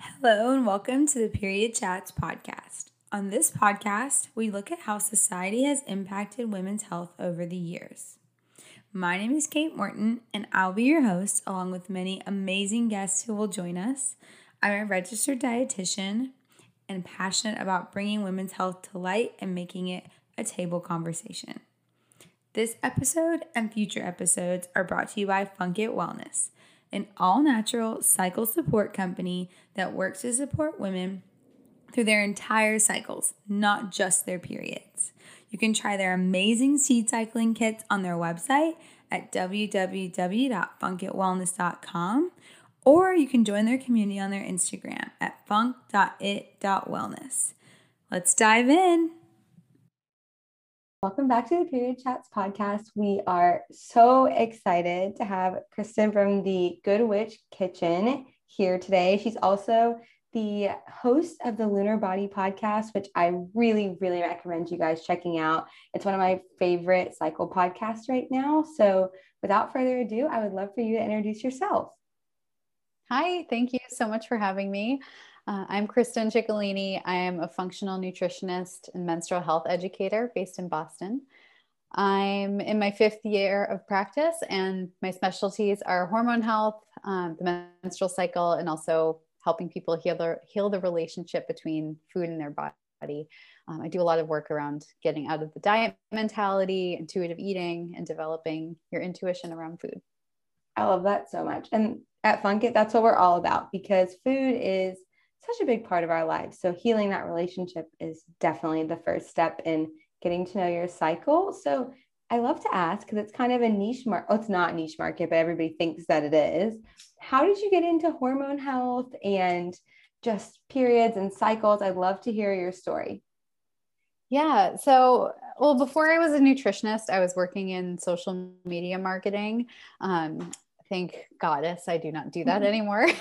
Hello, and welcome to the Period Chats podcast. On this podcast, we look at how society has impacted women's health over the years. My name is Kate Morton, and I'll be your host along with many amazing guests who will join us. I'm a registered dietitian and passionate about bringing women's health to light and making it a table conversation. This episode and future episodes are brought to you by Funk It Wellness an all natural cycle support company that works to support women through their entire cycles, not just their periods. You can try their amazing seed cycling kits on their website at www.funkitwellness.com or you can join their community on their Instagram at funk.it.wellness. Let's dive in. Welcome back to the Period Chats podcast. We are so excited to have Kristen from the Good Witch Kitchen here today. She's also the host of the Lunar Body podcast, which I really, really recommend you guys checking out. It's one of my favorite cycle podcasts right now. So, without further ado, I would love for you to introduce yourself. Hi, thank you so much for having me. Uh, I'm Kristen Ciccolini. I am a functional nutritionist and menstrual health educator based in Boston. I'm in my fifth year of practice, and my specialties are hormone health, um, the menstrual cycle, and also helping people heal the, heal the relationship between food and their body. Um, I do a lot of work around getting out of the diet mentality, intuitive eating, and developing your intuition around food. I love that so much. And at Funkit, that's what we're all about because food is such a big part of our lives. So healing that relationship is definitely the first step in getting to know your cycle. So I love to ask because it's kind of a niche market. Oh, it's not a niche market, but everybody thinks that it is. How did you get into hormone health and just periods and cycles? I'd love to hear your story. Yeah. So, well, before I was a nutritionist, I was working in social media marketing. Um, thank goddess I do not do that mm-hmm. anymore.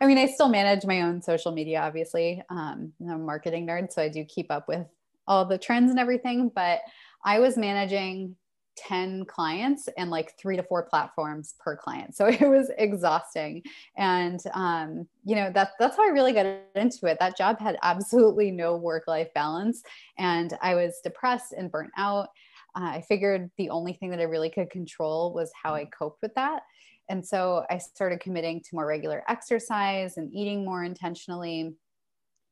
I mean, I still manage my own social media, obviously. Um, I'm a marketing nerd, so I do keep up with all the trends and everything. But I was managing 10 clients and like three to four platforms per client. So it was exhausting. And, um, you know, that, that's how I really got into it. That job had absolutely no work life balance. And I was depressed and burnt out. I figured the only thing that I really could control was how I mm-hmm. coped with that. And so I started committing to more regular exercise and eating more intentionally.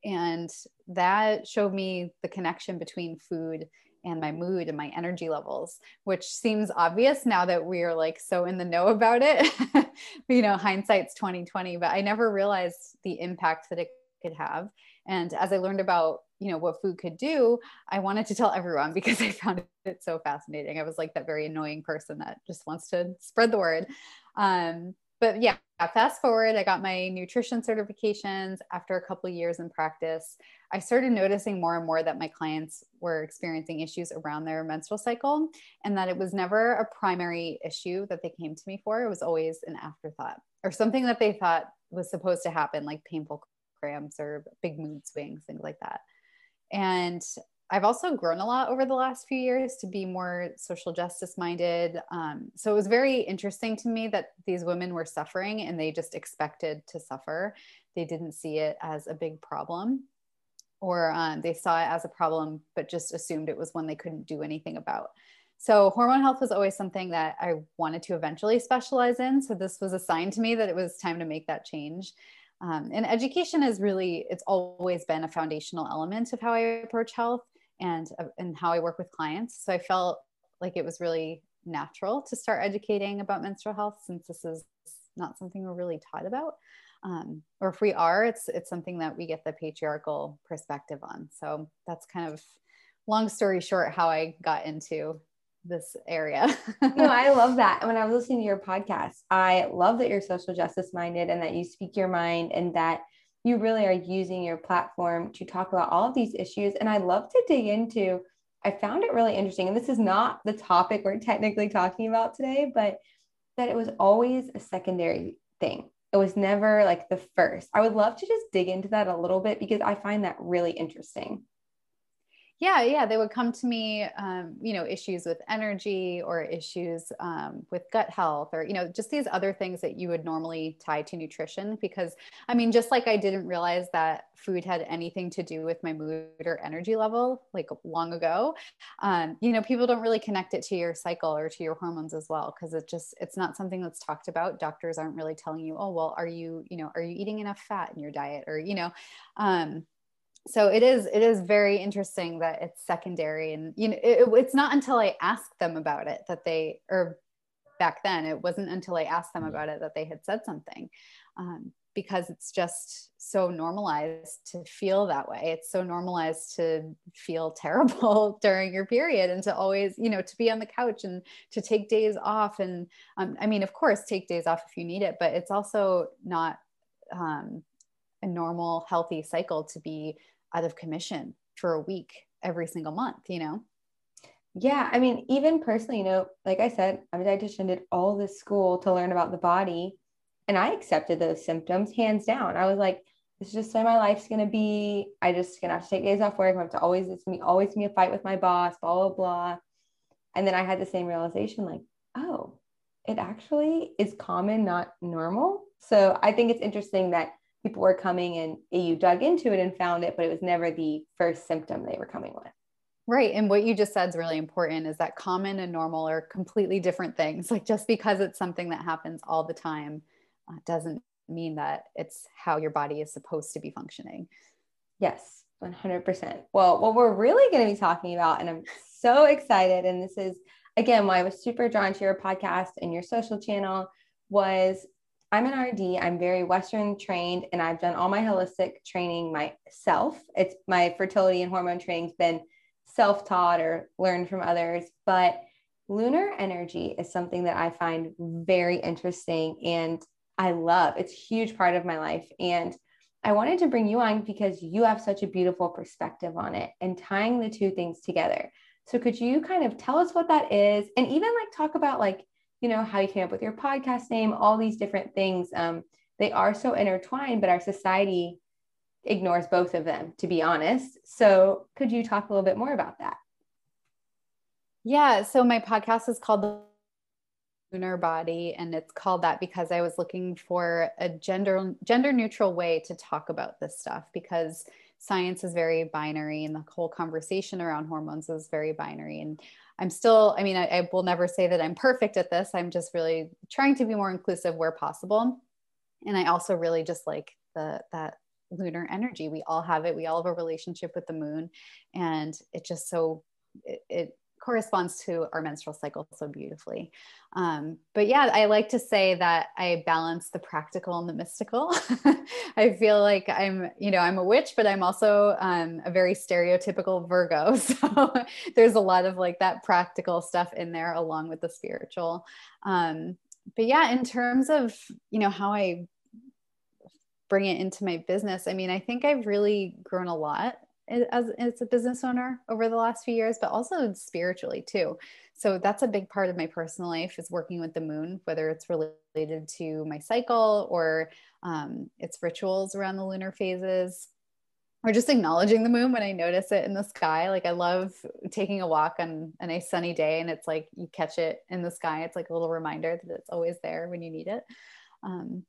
And that showed me the connection between food and my mood and my energy levels, which seems obvious now that we are like so in the know about it. you know, hindsight's 2020, but I never realized the impact that it could have. And as I learned about, you know, what food could do, I wanted to tell everyone because I found it so fascinating. I was like that very annoying person that just wants to spread the word. Um, but yeah, fast forward, I got my nutrition certifications after a couple years in practice. I started noticing more and more that my clients were experiencing issues around their menstrual cycle and that it was never a primary issue that they came to me for. It was always an afterthought or something that they thought was supposed to happen, like painful cramps or big mood swings, things like that. And I've also grown a lot over the last few years to be more social justice minded. Um, so it was very interesting to me that these women were suffering and they just expected to suffer. They didn't see it as a big problem, or um, they saw it as a problem, but just assumed it was one they couldn't do anything about. So hormone health was always something that I wanted to eventually specialize in. So this was a sign to me that it was time to make that change. Um, and education is really, it's always been a foundational element of how I approach health and uh, and how I work with clients. So I felt like it was really natural to start educating about menstrual health since this is not something we're really taught about. Um, or if we are, it's it's something that we get the patriarchal perspective on. So that's kind of long story short how I got into this area. no, I love that. When I was listening to your podcast, I love that you're social justice minded and that you speak your mind and that you really are using your platform to talk about all of these issues. And I'd love to dig into, I found it really interesting. And this is not the topic we're technically talking about today, but that it was always a secondary thing. It was never like the first. I would love to just dig into that a little bit because I find that really interesting. Yeah yeah they would come to me um, you know issues with energy or issues um, with gut health or you know just these other things that you would normally tie to nutrition because i mean just like i didn't realize that food had anything to do with my mood or energy level like long ago um, you know people don't really connect it to your cycle or to your hormones as well because it just it's not something that's talked about. Doctors aren't really telling you oh well are you you know are you eating enough fat in your diet? or you know um, so it is it is very interesting that it's secondary and you know it, it's not until i asked them about it that they or back then it wasn't until i asked them mm. about it that they had said something um, because it's just so normalized to feel that way it's so normalized to feel terrible during your period and to always you know to be on the couch and to take days off and um, i mean of course take days off if you need it but it's also not um, a normal healthy cycle to be out of commission for a week every single month, you know? Yeah. I mean, even personally, you know, like I said, I'm a dietitian, did all this school to learn about the body. And I accepted those symptoms hands down. I was like, this is just the way my life's gonna be. I just gonna have to take days off work. I have to always it's me always be a fight with my boss, blah blah blah. And then I had the same realization, like, oh, it actually is common, not normal. So I think it's interesting that people were coming and you dug into it and found it, but it was never the first symptom they were coming with. Right. And what you just said is really important is that common and normal are completely different things. Like just because it's something that happens all the time uh, doesn't mean that it's how your body is supposed to be functioning. Yes, 100%. Well, what we're really going to be talking about, and I'm so excited, and this is again why I was super drawn to your podcast and your social channel, was I'm an RD. I'm very Western trained and I've done all my holistic training myself. It's my fertility and hormone training's been self taught or learned from others. But lunar energy is something that I find very interesting and I love. It's a huge part of my life. And I wanted to bring you on because you have such a beautiful perspective on it and tying the two things together. So could you kind of tell us what that is and even like talk about like you know, how you came up with your podcast name, all these different things. Um, they are so intertwined, but our society ignores both of them, to be honest. So, could you talk a little bit more about that? Yeah. So, my podcast is called The Lunar Body, and it's called that because I was looking for a gender gender neutral way to talk about this stuff because science is very binary and the whole conversation around hormones is very binary and I'm still, I mean, I, I, will never say that I'm perfect at this. I'm just really trying to be more inclusive where possible. And I also really just like the that lunar energy. We all have it. We all have a relationship with the moon. And it just so it, it corresponds to our menstrual cycle so beautifully. Um, but yeah, I like to say that I balance the practical and the mystical. I feel like I'm, you know, I'm a witch, but I'm also um, a very stereotypical Virgo. So there's a lot of like that practical stuff in there along with the spiritual. Um, but yeah, in terms of, you know, how I bring it into my business, I mean, I think I've really grown a lot as, as a business owner over the last few years, but also spiritually too. So that's a big part of my personal life is working with the moon, whether it's related to my cycle or um, its rituals around the lunar phases or just acknowledging the moon when I notice it in the sky. Like I love taking a walk on a nice sunny day and it's like you catch it in the sky. It's like a little reminder that it's always there when you need it. Um,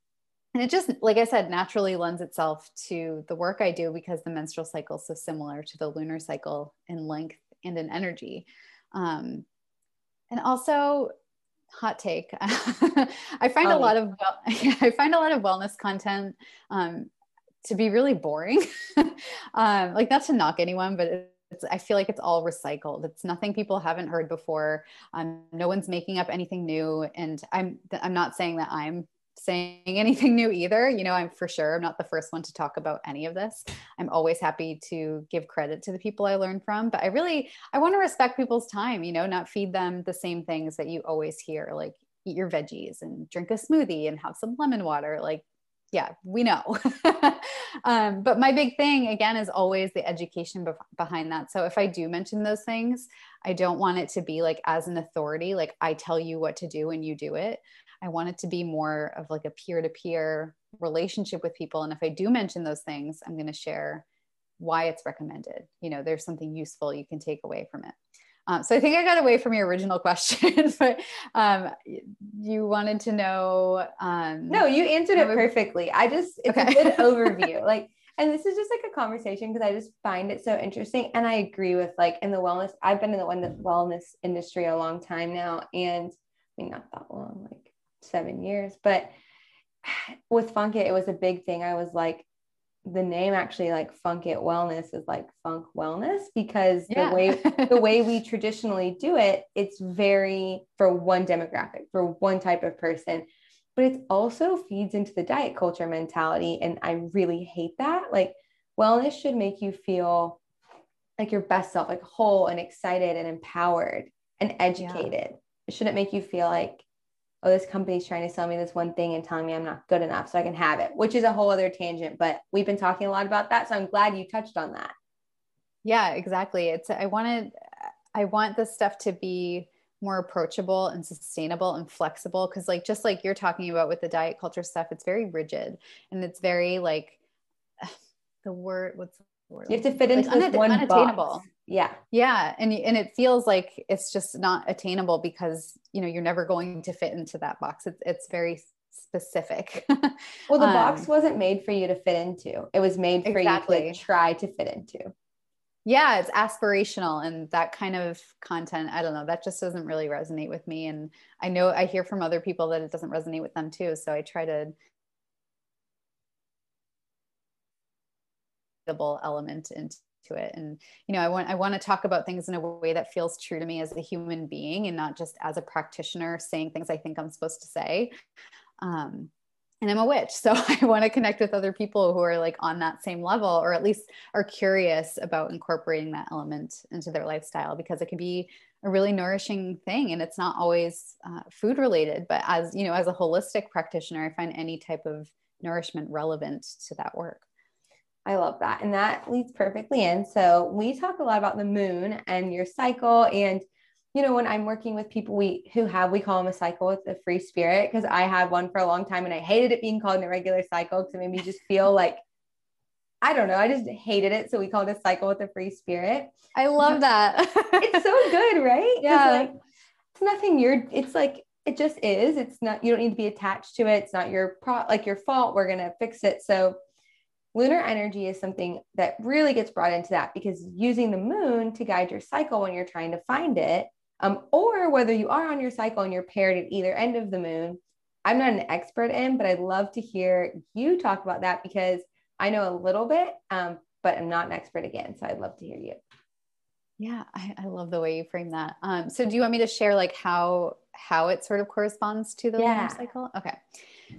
and it just like i said naturally lends itself to the work i do because the menstrual cycle is so similar to the lunar cycle in length and in energy um, and also hot take i find oh. a lot of well, i find a lot of wellness content um, to be really boring um, like not to knock anyone but it's, I feel like it's all recycled. It's nothing people haven't heard before. Um, no one's making up anything new. And I'm I'm not saying that I'm saying anything new either. You know, I'm for sure I'm not the first one to talk about any of this. I'm always happy to give credit to the people I learn from, but I really I want to respect people's time, you know, not feed them the same things that you always hear like eat your veggies and drink a smoothie and have some lemon water like yeah, we know. um, but my big thing again is always the education be- behind that. So if I do mention those things, I don't want it to be like as an authority, like I tell you what to do and you do it. I want it to be more of like a peer to peer relationship with people. And if I do mention those things, I'm going to share why it's recommended. You know, there's something useful you can take away from it. Um, so I think I got away from your original question, but um, you wanted to know. Um, no, you answered it perfectly. I just it's okay. a good overview. Like, and this is just like a conversation because I just find it so interesting, and I agree with like in the wellness. I've been in the wellness industry a long time now, and I mean not that long, like seven years, but with Funk It, it was a big thing. I was like, the name actually like funk it wellness is like funk wellness because yeah. the way the way we traditionally do it it's very for one demographic for one type of person but it also feeds into the diet culture mentality and i really hate that like wellness should make you feel like your best self like whole and excited and empowered and educated yeah. it shouldn't make you feel like oh, this company's trying to sell me this one thing and telling me I'm not good enough so I can have it, which is a whole other tangent. But we've been talking a lot about that. So I'm glad you touched on that. Yeah, exactly. It's, I wanted, I want this stuff to be more approachable and sustainable and flexible. Cause like, just like you're talking about with the diet culture stuff, it's very rigid and it's very like the word, what's you have to fit into like, this one unattainable. Box. Yeah. Yeah. And, and it feels like it's just not attainable because, you know, you're never going to fit into that box. It's, it's very specific. well, the um, box wasn't made for you to fit into. It was made for exactly. you to try to fit into. Yeah, it's aspirational and that kind of content, I don't know, that just doesn't really resonate with me and I know I hear from other people that it doesn't resonate with them too, so I try to element into it. And you know i want i want to talk about things in a way that feels true to me as a human being and not just as a practitioner saying things i think i'm supposed to say. Um, and i'm a witch so i want to connect with other people who are like on that same level or at least are curious about incorporating that element into their lifestyle because it can be a really nourishing thing and it's not always uh, food related. But as you know as a holistic practitioner i find any type of nourishment relevant to that work I love that. And that leads perfectly in. So we talk a lot about the moon and your cycle. And, you know, when I'm working with people we who have, we call them a cycle with the free spirit, because I had one for a long time and I hated it being called an irregular cycle because it made me just feel like I don't know. I just hated it. So we called it a cycle with the free spirit. I love that. it's so good, right? Yeah. Like, it's nothing you're, it's like, it just is. It's not, you don't need to be attached to it. It's not your pro, like your fault. We're going to fix it. So lunar energy is something that really gets brought into that because using the moon to guide your cycle when you're trying to find it, um, or whether you are on your cycle and you're paired at either end of the moon, I'm not an expert in, but I'd love to hear you talk about that because I know a little bit, um, but I'm not an expert again. So I'd love to hear you. Yeah, I, I love the way you frame that. Um, so do you want me to share like how how it sort of corresponds to the yeah. lunar cycle? Okay.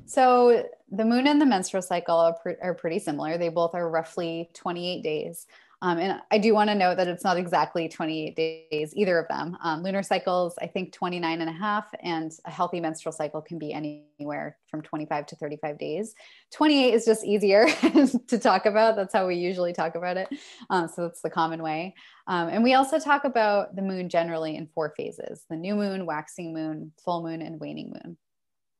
So the moon and the menstrual cycle are, pre- are pretty similar. They both are roughly 28 days. Um, and I do want to note that it's not exactly 28 days, either of them. Um, lunar cycles, I think 29 and a half, and a healthy menstrual cycle can be anywhere from 25 to 35 days. 28 is just easier to talk about. That's how we usually talk about it. Um, so that's the common way. Um, and we also talk about the moon generally in four phases the new moon, waxing moon, full moon, and waning moon.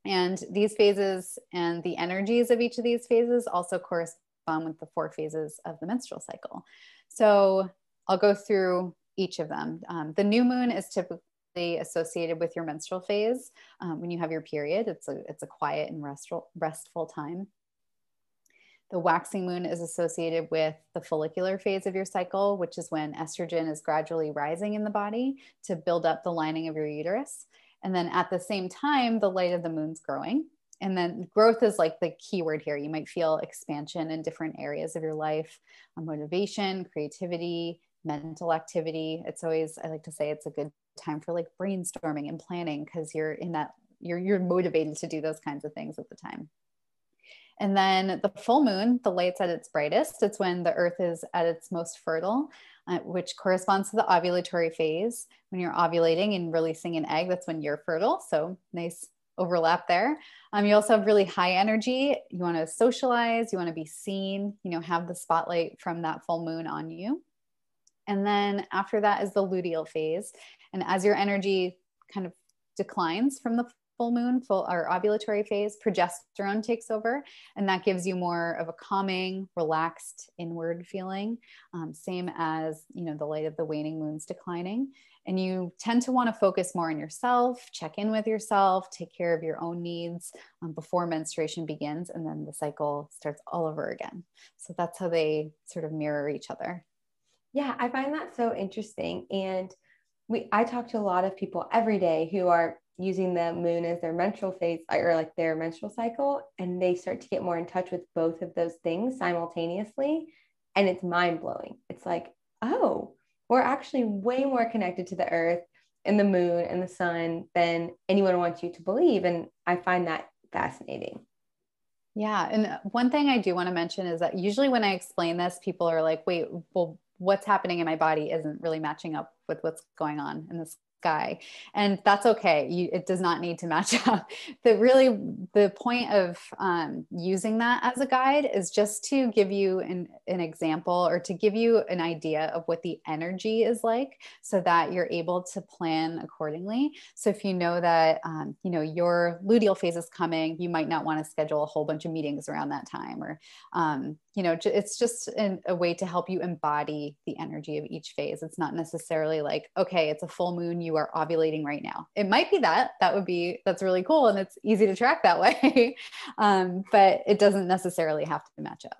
And these phases and the energies of each of these phases also correspond with the four phases of the menstrual cycle. So I'll go through each of them. Um, the new moon is typically associated with your menstrual phase. Um, when you have your period, it's a, it's a quiet and restful, restful time. The waxing moon is associated with the follicular phase of your cycle, which is when estrogen is gradually rising in the body to build up the lining of your uterus. And then at the same time, the light of the moon's growing. And then growth is like the key word here. You might feel expansion in different areas of your life, uh, motivation, creativity, mental activity. It's always, I like to say, it's a good time for like brainstorming and planning because you're in that, you're, you're motivated to do those kinds of things at the time. And then the full moon, the light's at its brightest. It's when the earth is at its most fertile, uh, which corresponds to the ovulatory phase. When you're ovulating and releasing an egg, that's when you're fertile. So nice overlap there. Um, you also have really high energy. You want to socialize, you want to be seen, you know, have the spotlight from that full moon on you. And then after that is the luteal phase. And as your energy kind of declines from the full moon, full or ovulatory phase, progesterone takes over, and that gives you more of a calming, relaxed inward feeling. Um, same as you know the light of the waning moon's declining, and you tend to want to focus more on yourself, check in with yourself, take care of your own needs um, before menstruation begins, and then the cycle starts all over again. So that's how they sort of mirror each other. Yeah, I find that so interesting, and we I talk to a lot of people every day who are using the moon as their menstrual phase or like their menstrual cycle and they start to get more in touch with both of those things simultaneously and it's mind blowing it's like oh we're actually way more connected to the earth and the moon and the sun than anyone wants you to believe and i find that fascinating. Yeah and one thing i do want to mention is that usually when i explain this people are like wait well what's happening in my body isn't really matching up with what's going on in this guy. And that's okay. You, it does not need to match up. The really the point of um, using that as a guide is just to give you an, an example or to give you an idea of what the energy is like so that you're able to plan accordingly. So if you know that um, you know your luteal phase is coming you might not want to schedule a whole bunch of meetings around that time or um, you know it's just an, a way to help you embody the energy of each phase it's not necessarily like okay it's a full moon you are ovulating right now. It might be that. That would be, that's really cool. And it's easy to track that way. um, but it doesn't necessarily have to match up.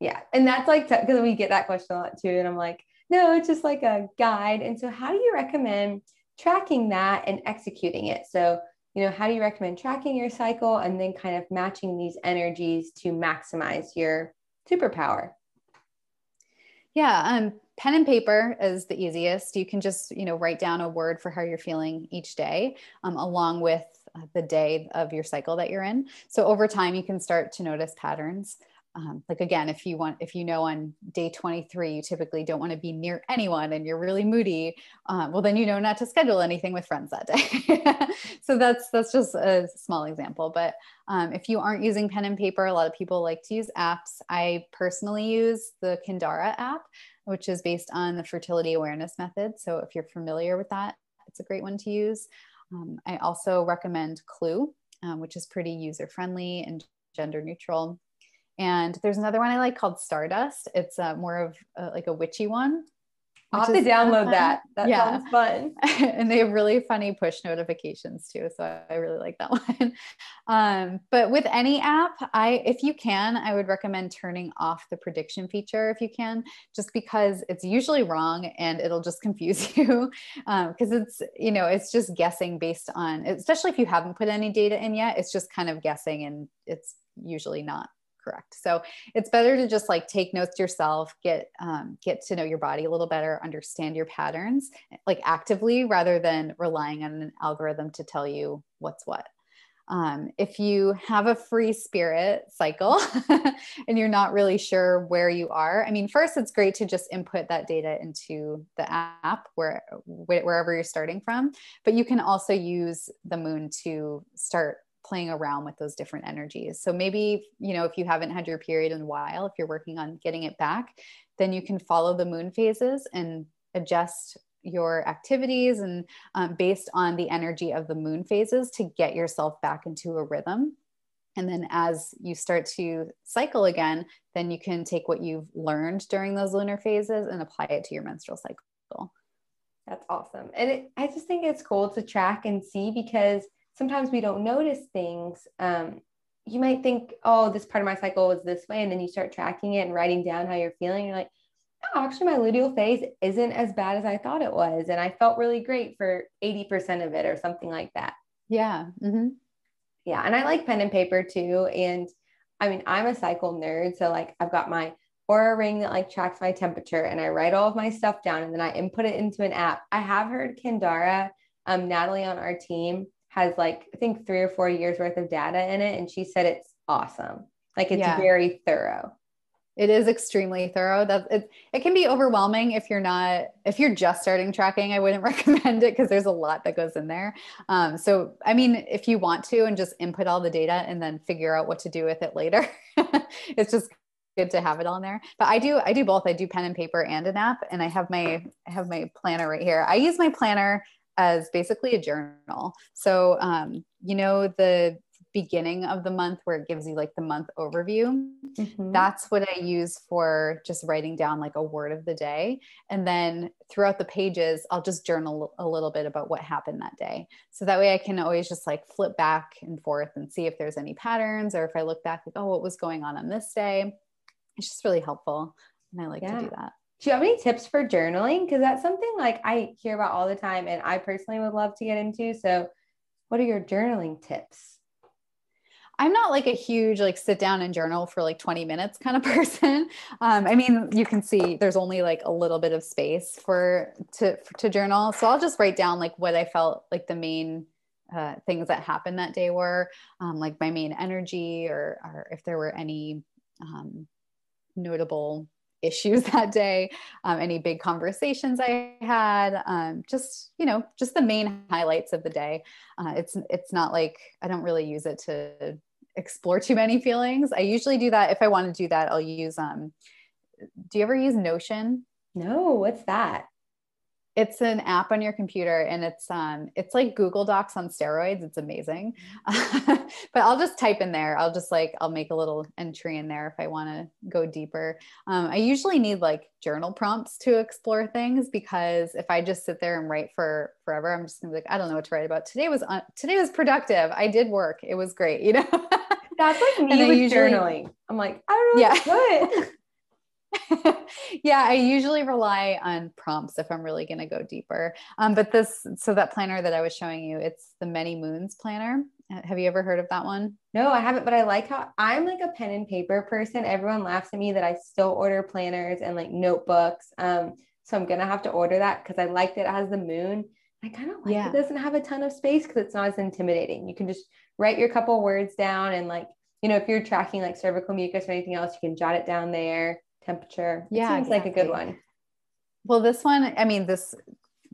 Yeah. And that's like, because we get that question a lot too. And I'm like, no, it's just like a guide. And so, how do you recommend tracking that and executing it? So, you know, how do you recommend tracking your cycle and then kind of matching these energies to maximize your superpower? Yeah, um, pen and paper is the easiest. You can just, you know, write down a word for how you're feeling each day, um, along with uh, the day of your cycle that you're in. So over time, you can start to notice patterns um, like again if you want if you know on day 23 you typically don't want to be near anyone and you're really moody um, well then you know not to schedule anything with friends that day. So that's that's just a small example but um, if you aren't using pen and paper a lot of people like to use apps. I personally use the kindara app which is based on the fertility awareness method. So if you're familiar with that it's a great one to use. Um, i also recommend clue um, which is pretty user friendly and gender neutral and there's another one I like called Stardust. It's uh, more of uh, like a witchy one. I'll have to download that. That yeah. sounds fun. and they have really funny push notifications too. So I really like that one. Um, but with any app, I if you can, I would recommend turning off the prediction feature if you can, just because it's usually wrong and it'll just confuse you. Because um, it's you know it's just guessing based on, especially if you haven't put any data in yet, it's just kind of guessing and it's usually not correct. So it's better to just like take notes yourself get um, get to know your body a little better understand your patterns like actively rather than relying on an algorithm to tell you what's what. Um, if you have a free spirit cycle and you're not really sure where you are i mean first it's great to just input that data into the app where wherever you're starting from but you can also use the moon to start playing around with those different energies. So maybe, you know, if you haven't had your period in a while, if you're working on getting it back, then you can follow the moon phases and adjust your activities and um, based on the energy of the moon phases to get yourself back into a rhythm. And then as you start to cycle again, then you can take what you've learned during those lunar phases and apply it to your menstrual cycle. That's awesome. And it, I just think it's cool to track and see because sometimes we don't notice things. Um, you might think, oh, this part of my cycle was this way. And then you start tracking it and writing down how you're feeling. You're like, oh, actually, my luteal phase isn't as bad as I thought it was. And I felt really great for 80% of it or something like that. Yeah. Mm-hmm. Yeah. And I like pen and paper too. And I mean, I'm a cycle nerd. So, like, I've got my Oura ring that like tracks my temperature and I write all of my stuff down and then I input it into an app. I have heard Kindara, um, Natalie on our team has like I think three or four years worth of data in it, and she said it's awesome. Like it's yeah. very thorough. It is extremely thorough. That it, it can be overwhelming if you're not if you're just starting tracking. I wouldn't recommend it because there's a lot that goes in there. Um, so I mean, if you want to and just input all the data and then figure out what to do with it later, it's just good to have it on there but i do i do both i do pen and paper and an app and i have my i have my planner right here i use my planner as basically a journal. So, um, you know, the beginning of the month where it gives you like the month overview. Mm-hmm. That's what I use for just writing down like a word of the day. And then throughout the pages, I'll just journal a little bit about what happened that day. So that way I can always just like flip back and forth and see if there's any patterns or if I look back, like, oh, what was going on on this day. It's just really helpful. And I like yeah. to do that. Do you have any tips for journaling? Because that's something like I hear about all the time and I personally would love to get into. So, what are your journaling tips? I'm not like a huge like sit down and journal for like 20 minutes kind of person. Um, I mean, you can see there's only like a little bit of space for to for, to journal. So I'll just write down like what I felt like the main uh, things that happened that day were, um, like my main energy, or or if there were any um, notable issues that day, um, any big conversations I had, um, just you know, just the main highlights of the day. Uh, it's it's not like I don't really use it to explore too many feelings. I usually do that. If I want to do that, I'll use um do you ever use Notion? No, what's that? It's an app on your computer and it's um it's like google docs on steroids. It's amazing. But i'll just type in there. I'll just like i'll make a little entry in there if i want to go deeper. Um, i usually need like journal prompts to explore things because if i just sit there and write for forever i'm just gonna be like i don't know what to write about. Today was un- today was productive. I did work. It was great you know? That's like me with usually, journaling. I'm like i don't know yeah. what yeah, I usually rely on prompts if I'm really going to go deeper. Um, but this, so that planner that I was showing you, it's the Many Moons planner. Uh, have you ever heard of that one? No, I haven't, but I like how I'm like a pen and paper person. Everyone laughs at me that I still order planners and like notebooks. Um, so I'm gonna have to order that because I like that it has the moon. I kind of like yeah. it doesn't have a ton of space because it's not as intimidating. You can just write your couple words down and like, you know, if you're tracking like cervical mucus or anything else, you can jot it down there temperature. It yeah, seems exactly. like a good one. Well, this one, I mean, this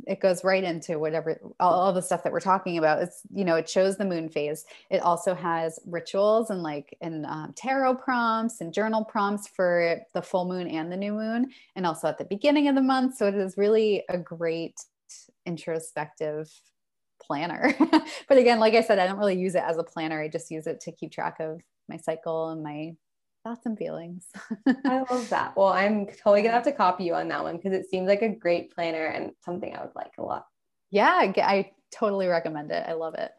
it goes right into whatever all, all, the stuff that we're talking about. It's you know it shows the moon phase. It also has rituals and like and um, tarot prompts and journal prompts for the full moon and the new moon, and also at the beginning of the month. So it is really a great introspective planner. but again, like I said, I don't really use it as a planner. I just use it to keep track of my cycle and my thoughts and feelings. I love that. Well, I'm totally gonna have to copy you on that one because it seems like a great planner and something I would like a lot. Yeah, I totally recommend it. I love it.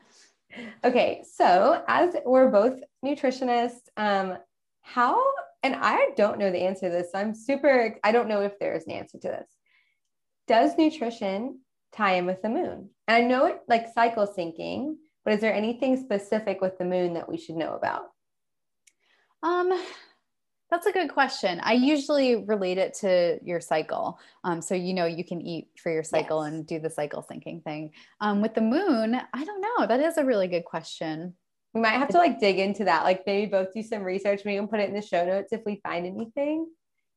Okay, so as we're both nutritionists, um, how and I don't know the answer to this. So I'm super. I don't know if there is an answer to this. Does nutrition tie in with the moon? And I know it like cycle syncing, but is there anything specific with the moon that we should know about? Um, that's a good question. I usually relate it to your cycle. Um, so you know you can eat for your cycle yes. and do the cycle syncing thing. Um, with the moon, I don't know. That is a really good question. We might have to like dig into that. Like maybe both do some research. We can put it in the show notes if we find anything.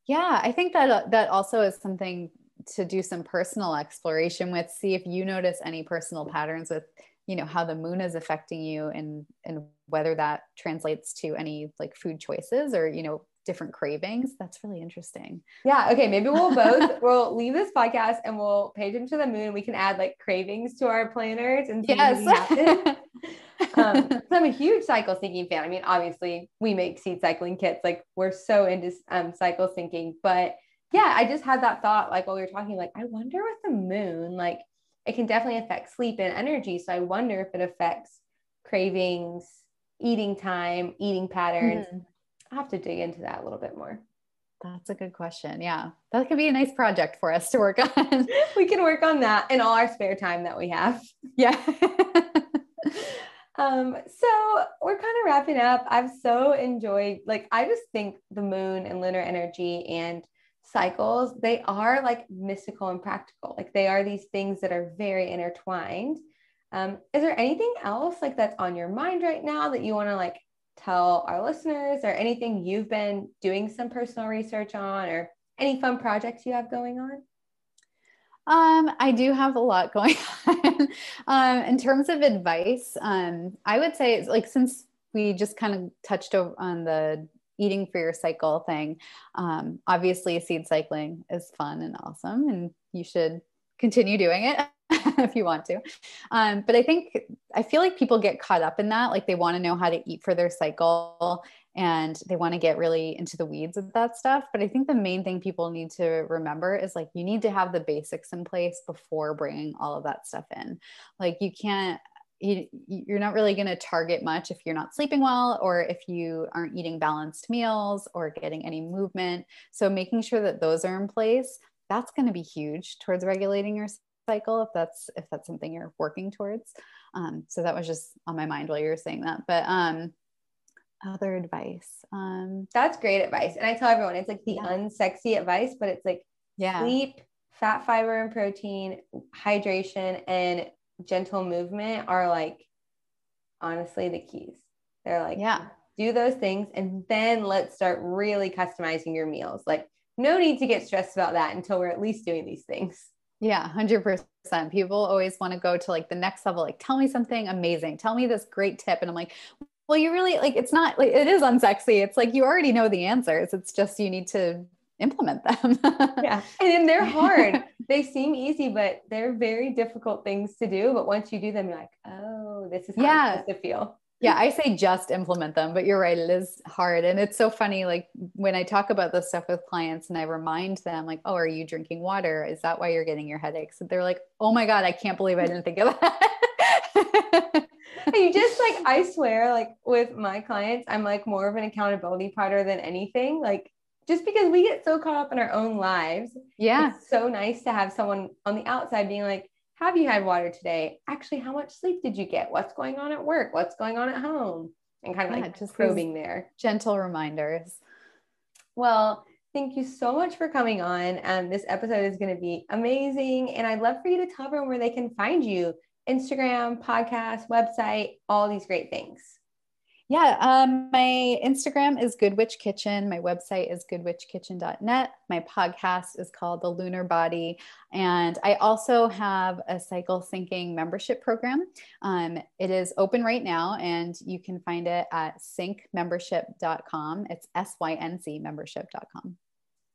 Yeah, I think that uh, that also is something to do some personal exploration with. See if you notice any personal patterns with you know how the moon is affecting you and and whether that translates to any like food choices or you know different cravings that's really interesting. Yeah okay maybe we'll both we'll leave this podcast and we'll page into the moon. We can add like cravings to our planners and see yes. um, i'm a huge cycle syncing fan. I mean obviously we make seed cycling kits like we're so into um, cycle syncing but yeah i just had that thought like while we were talking like i wonder with the moon like it can definitely affect sleep and energy. So I wonder if it affects cravings, eating time, eating patterns. Mm-hmm. I'll have to dig into that a little bit more. That's a good question. Yeah. That could be a nice project for us to work on. we can work on that in all our spare time that we have. Yeah. um, so we're kind of wrapping up. I've so enjoyed, like, I just think the moon and lunar energy and cycles, they are like mystical and practical. Like they are these things that are very intertwined. Um, is there anything else like that's on your mind right now that you want to like tell our listeners or anything you've been doing some personal research on or any fun projects you have going on? Um, I do have a lot going on. um, in terms of advice, um, I would say it's like since we just kind of touched on the eating for your cycle thing. Um, obviously, seed cycling is fun and awesome, and you should continue doing it. if you want to. Um, but I think I feel like people get caught up in that. Like they want to know how to eat for their cycle and they want to get really into the weeds of that stuff. But I think the main thing people need to remember is like you need to have the basics in place before bringing all of that stuff in. Like you can't you, you're not really going to target much if you're not sleeping well or if you aren't eating balanced meals or getting any movement. So making sure that those are in place, that's going to be huge towards regulating your cycle if that's if that's something you're working towards. Um, so that was just on my mind while you were saying that. But um, other advice. Um, that's great advice, and I tell everyone it's like the yeah. unsexy advice, but it's like yeah, sleep, fat, fiber, and protein, hydration, and gentle movement are like honestly the keys. They're like, yeah, do those things and then let's start really customizing your meals. Like, no need to get stressed about that until we're at least doing these things. Yeah, 100%. People always want to go to like the next level. Like, tell me something amazing. Tell me this great tip. And I'm like, well, you really like it's not like it is unsexy. It's like you already know the answers. It's just you need to implement them. yeah. And then they're hard. they seem easy, but they're very difficult things to do. But once you do them, you're like, oh, this is how yeah. to feel. Yeah, I say just implement them, but you're right, it is hard. And it's so funny, like when I talk about this stuff with clients and I remind them, like, oh, are you drinking water? Is that why you're getting your headaches? And they're like, oh my God, I can't believe I didn't think of that. you just like, I swear, like with my clients, I'm like more of an accountability partner than anything. Like just because we get so caught up in our own lives. Yeah. It's so nice to have someone on the outside being like, have you had water today? Actually, how much sleep did you get? What's going on at work? What's going on at home? And kind of yeah, like just probing there. Gentle reminders. Well, thank you so much for coming on. Um, this episode is going to be amazing. And I'd love for you to tell everyone where they can find you Instagram, podcast, website, all these great things yeah, um, my Instagram is Good Witch Kitchen. My website is goodwitchkitchen.net. My podcast is called The Lunar Body. And I also have a cycle syncing membership program. Um, it is open right now, and you can find it at syncmembership.com. It's S Y N C membership.com.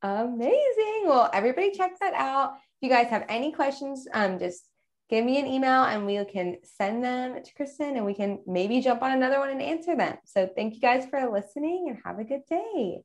Amazing. Well, everybody check that out. If you guys have any questions, um, just give me an email and we can send them to Kristen and we can maybe jump on another one and answer them. So thank you guys for listening and have a good day.